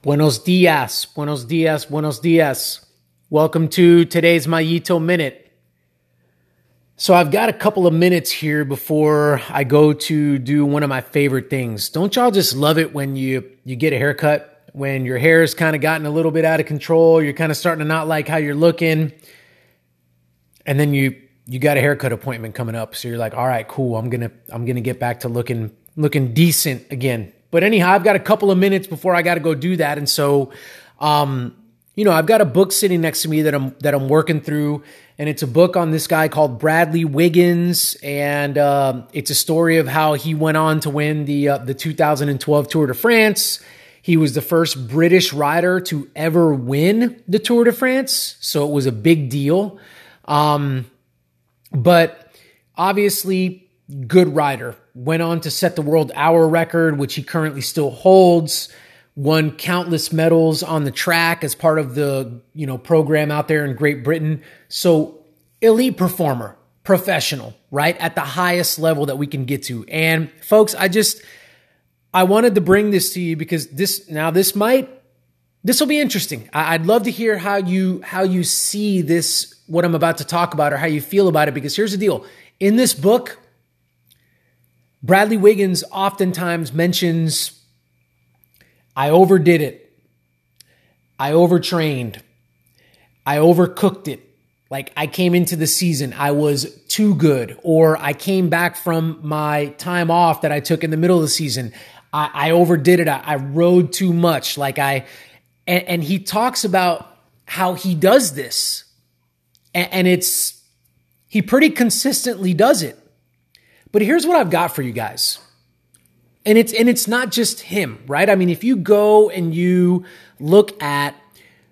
Buenos dias, buenos dias, buenos dias. Welcome to today's Mayito Minute. So, I've got a couple of minutes here before I go to do one of my favorite things. Don't y'all just love it when you, you get a haircut, when your hair has kind of gotten a little bit out of control, you're kind of starting to not like how you're looking, and then you you got a haircut appointment coming up, so you're like, all right, cool, I'm gonna I'm gonna get back to looking looking decent again. But anyhow, I've got a couple of minutes before I got to go do that, and so, um, you know, I've got a book sitting next to me that I'm that I'm working through, and it's a book on this guy called Bradley Wiggins, and uh, it's a story of how he went on to win the uh, the 2012 Tour de France. He was the first British rider to ever win the Tour de France, so it was a big deal. Um, but obviously, good rider went on to set the world hour record, which he currently still holds. Won countless medals on the track as part of the you know program out there in Great Britain. So elite performer, professional, right at the highest level that we can get to. And folks, I just I wanted to bring this to you because this now this might this will be interesting. I'd love to hear how you how you see this what I'm about to talk about or how you feel about it because here's the deal. In this book, Bradley Wiggins oftentimes mentions, I overdid it. I overtrained. I overcooked it. Like I came into the season, I was too good, or I came back from my time off that I took in the middle of the season. I, I overdid it. I, I, rode too much. Like I, and, and, he talks about how he does this, and, and it's he pretty consistently does it. But here's what I've got for you guys. And it's and it's not just him, right? I mean, if you go and you look at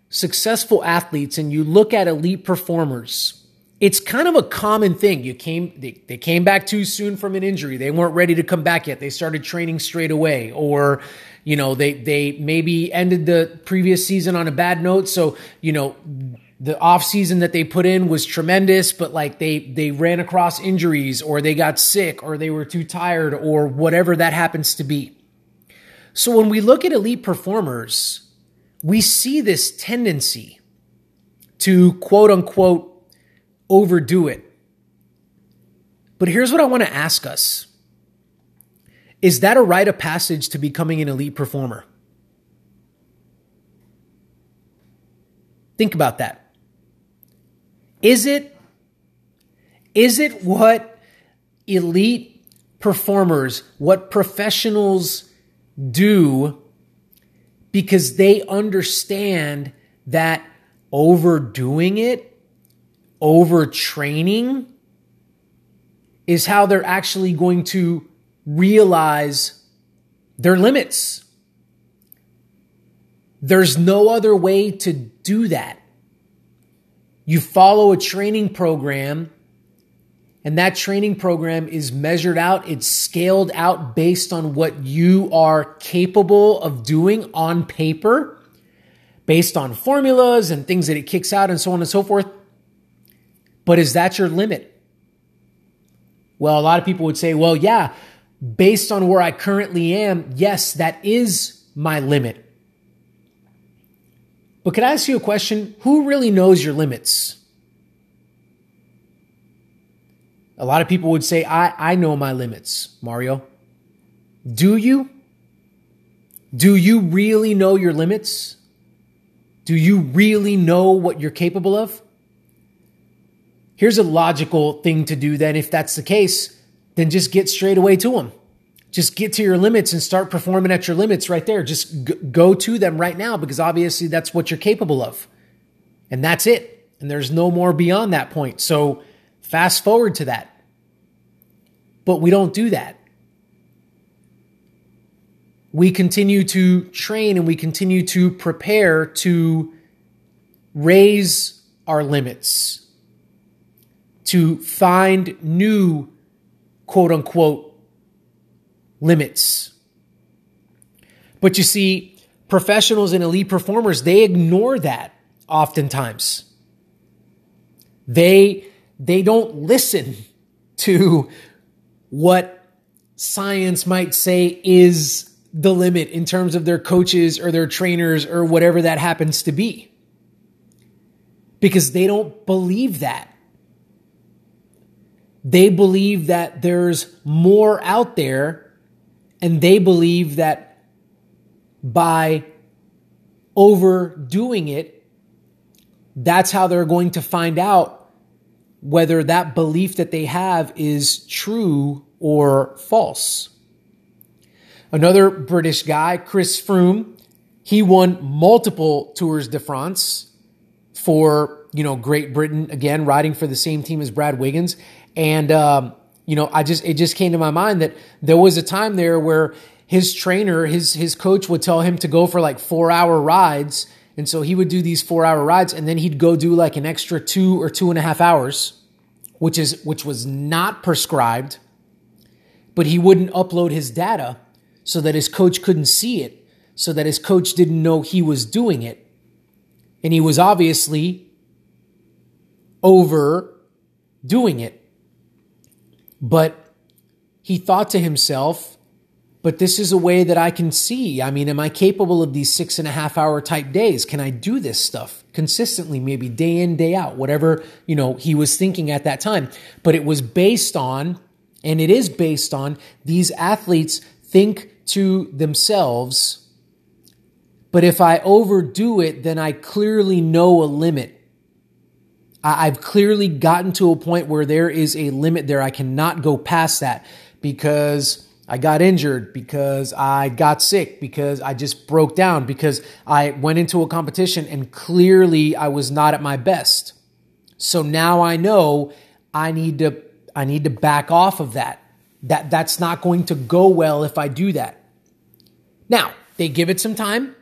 successful athletes and you look at elite performers, it's kind of a common thing. You came they, they came back too soon from an injury. They weren't ready to come back yet. They started training straight away or you know, they they maybe ended the previous season on a bad note, so you know, the off season that they put in was tremendous, but like they they ran across injuries or they got sick or they were too tired or whatever that happens to be. So when we look at elite performers, we see this tendency to quote unquote overdo it. But here's what I want to ask us. Is that a rite of passage to becoming an elite performer? Think about that. Is it is it what elite performers, what professionals do because they understand that overdoing it, overtraining is how they're actually going to realize their limits. There's no other way to do that. You follow a training program, and that training program is measured out, it's scaled out based on what you are capable of doing on paper, based on formulas and things that it kicks out, and so on and so forth. But is that your limit? Well, a lot of people would say, well, yeah, based on where I currently am, yes, that is my limit. But can I ask you a question? Who really knows your limits? A lot of people would say, I, I know my limits, Mario. Do you? Do you really know your limits? Do you really know what you're capable of? Here's a logical thing to do then. If that's the case, then just get straight away to them. Just get to your limits and start performing at your limits right there. Just g- go to them right now because obviously that's what you're capable of. And that's it. And there's no more beyond that point. So fast forward to that. But we don't do that. We continue to train and we continue to prepare to raise our limits, to find new quote unquote limits. But you see, professionals and elite performers, they ignore that oftentimes. They, they don't listen to what science might say is the limit in terms of their coaches or their trainers or whatever that happens to be. Because they don't believe that. They believe that there's more out there, and they believe that by overdoing it, that's how they're going to find out whether that belief that they have is true or false. Another British guy, Chris Froome, he won multiple Tours de France for, you know, Great Britain, again, riding for the same team as Brad Wiggins. And, um, you know, I just, it just came to my mind that there was a time there where his trainer, his, his coach would tell him to go for like four hour rides. And so he would do these four hour rides and then he'd go do like an extra two or two and a half hours, which is, which was not prescribed, but he wouldn't upload his data so that his coach couldn't see it, so that his coach didn't know he was doing it. And he was obviously over doing it. But he thought to himself, but this is a way that I can see. I mean, am I capable of these six and a half hour type days? Can I do this stuff consistently, maybe day in, day out, whatever, you know, he was thinking at that time. But it was based on, and it is based on these athletes think to themselves. But if I overdo it, then I clearly know a limit. I've clearly gotten to a point where there is a limit there. I cannot go past that because I got injured, because I got sick, because I just broke down, because I went into a competition and clearly I was not at my best. So now I know I need to I need to back off of that. That that's not going to go well if I do that. Now, they give it some time,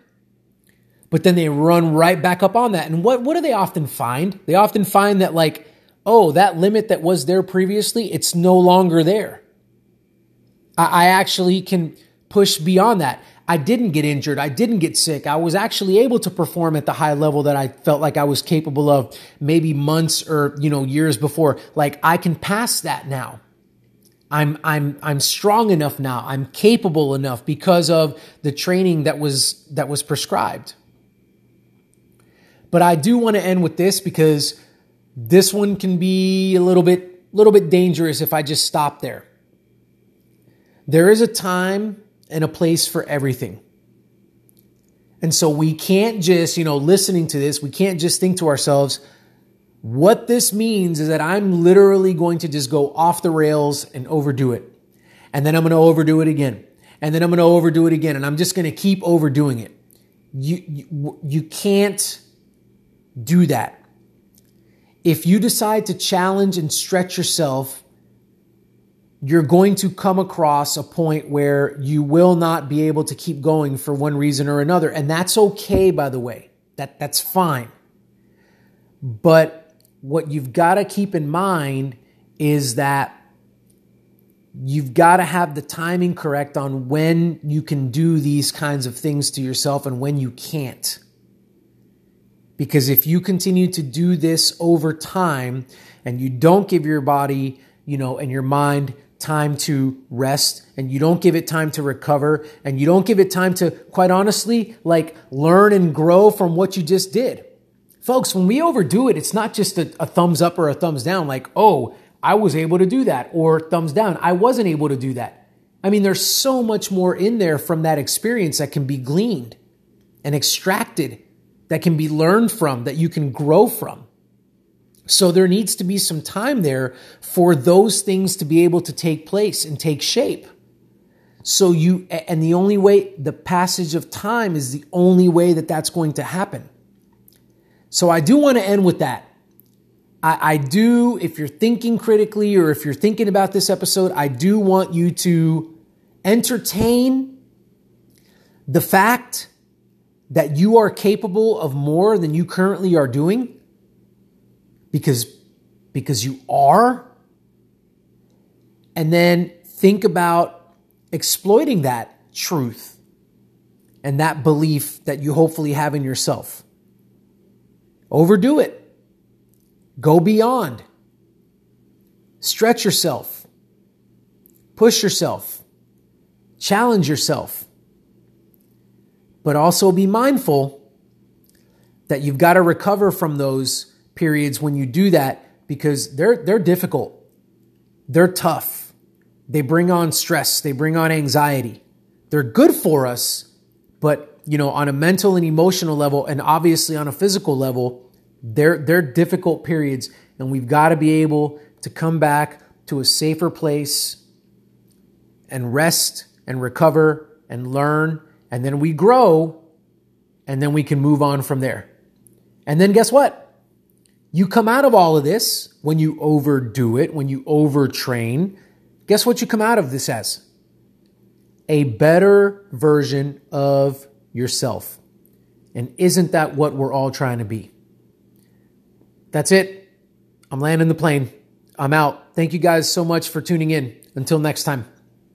but then they run right back up on that. And what, what do they often find? They often find that, like, oh, that limit that was there previously, it's no longer there. I, I actually can push beyond that. I didn't get injured. I didn't get sick. I was actually able to perform at the high level that I felt like I was capable of maybe months or, you know, years before. Like I can pass that now. I'm I'm I'm strong enough now. I'm capable enough because of the training that was that was prescribed. But I do want to end with this because this one can be a little bit little bit dangerous if I just stop there. There is a time and a place for everything. And so we can't just, you know, listening to this, we can't just think to ourselves, what this means is that I'm literally going to just go off the rails and overdo it. And then I'm going to overdo it again. And then I'm going to overdo it again. And I'm just going to keep overdoing it. You, you, you can't do that. If you decide to challenge and stretch yourself, you're going to come across a point where you will not be able to keep going for one reason or another. And that's okay, by the way. That, that's fine. But what you've got to keep in mind is that you've got to have the timing correct on when you can do these kinds of things to yourself and when you can't. Because if you continue to do this over time and you don't give your body, you know, and your mind time to rest and you don't give it time to recover and you don't give it time to, quite honestly, like learn and grow from what you just did Folks, when we overdo it, it's not just a, a, thumbs up or a thumbs down, like, oh, I was able to do that, or thumbs down, I wasn't able to do that. I mean, there's so much more in there from that experience that can be gleaned and extracted, that can be learned from, that you can grow from. So there needs to be some time there for those things to be able to take place and take shape. So you, and the only way, the passage of time is the only way that that's going to happen. So I do want to end with that. I, I, do, if you're thinking critically or if you're thinking about this episode, I do want you to entertain the fact that you are capable of more than you currently are doing because because you are and then think about exploiting that truth and that belief that you hopefully have in yourself Overdo it. Go beyond. Stretch yourself. Push yourself. Challenge yourself. But also be mindful that you've got to recover from those periods when you do that because they're they're difficult. They're tough. They bring on stress, they bring on anxiety. They're good for us, but you know, on a mental and emotional level and obviously on a physical level, they're they're difficult periods and we've got to be able to come back to a safer place and rest and recover and learn and then we grow and then we can move on from there. And then guess what? You come out of all of this when you overdo it, when you overtrain. Guess what you come out of this as? A better version of yourself. And isn't that what we're all trying to be? That's it. I'm landing the plane. I'm out. Thank you guys so much for tuning in. Until next time.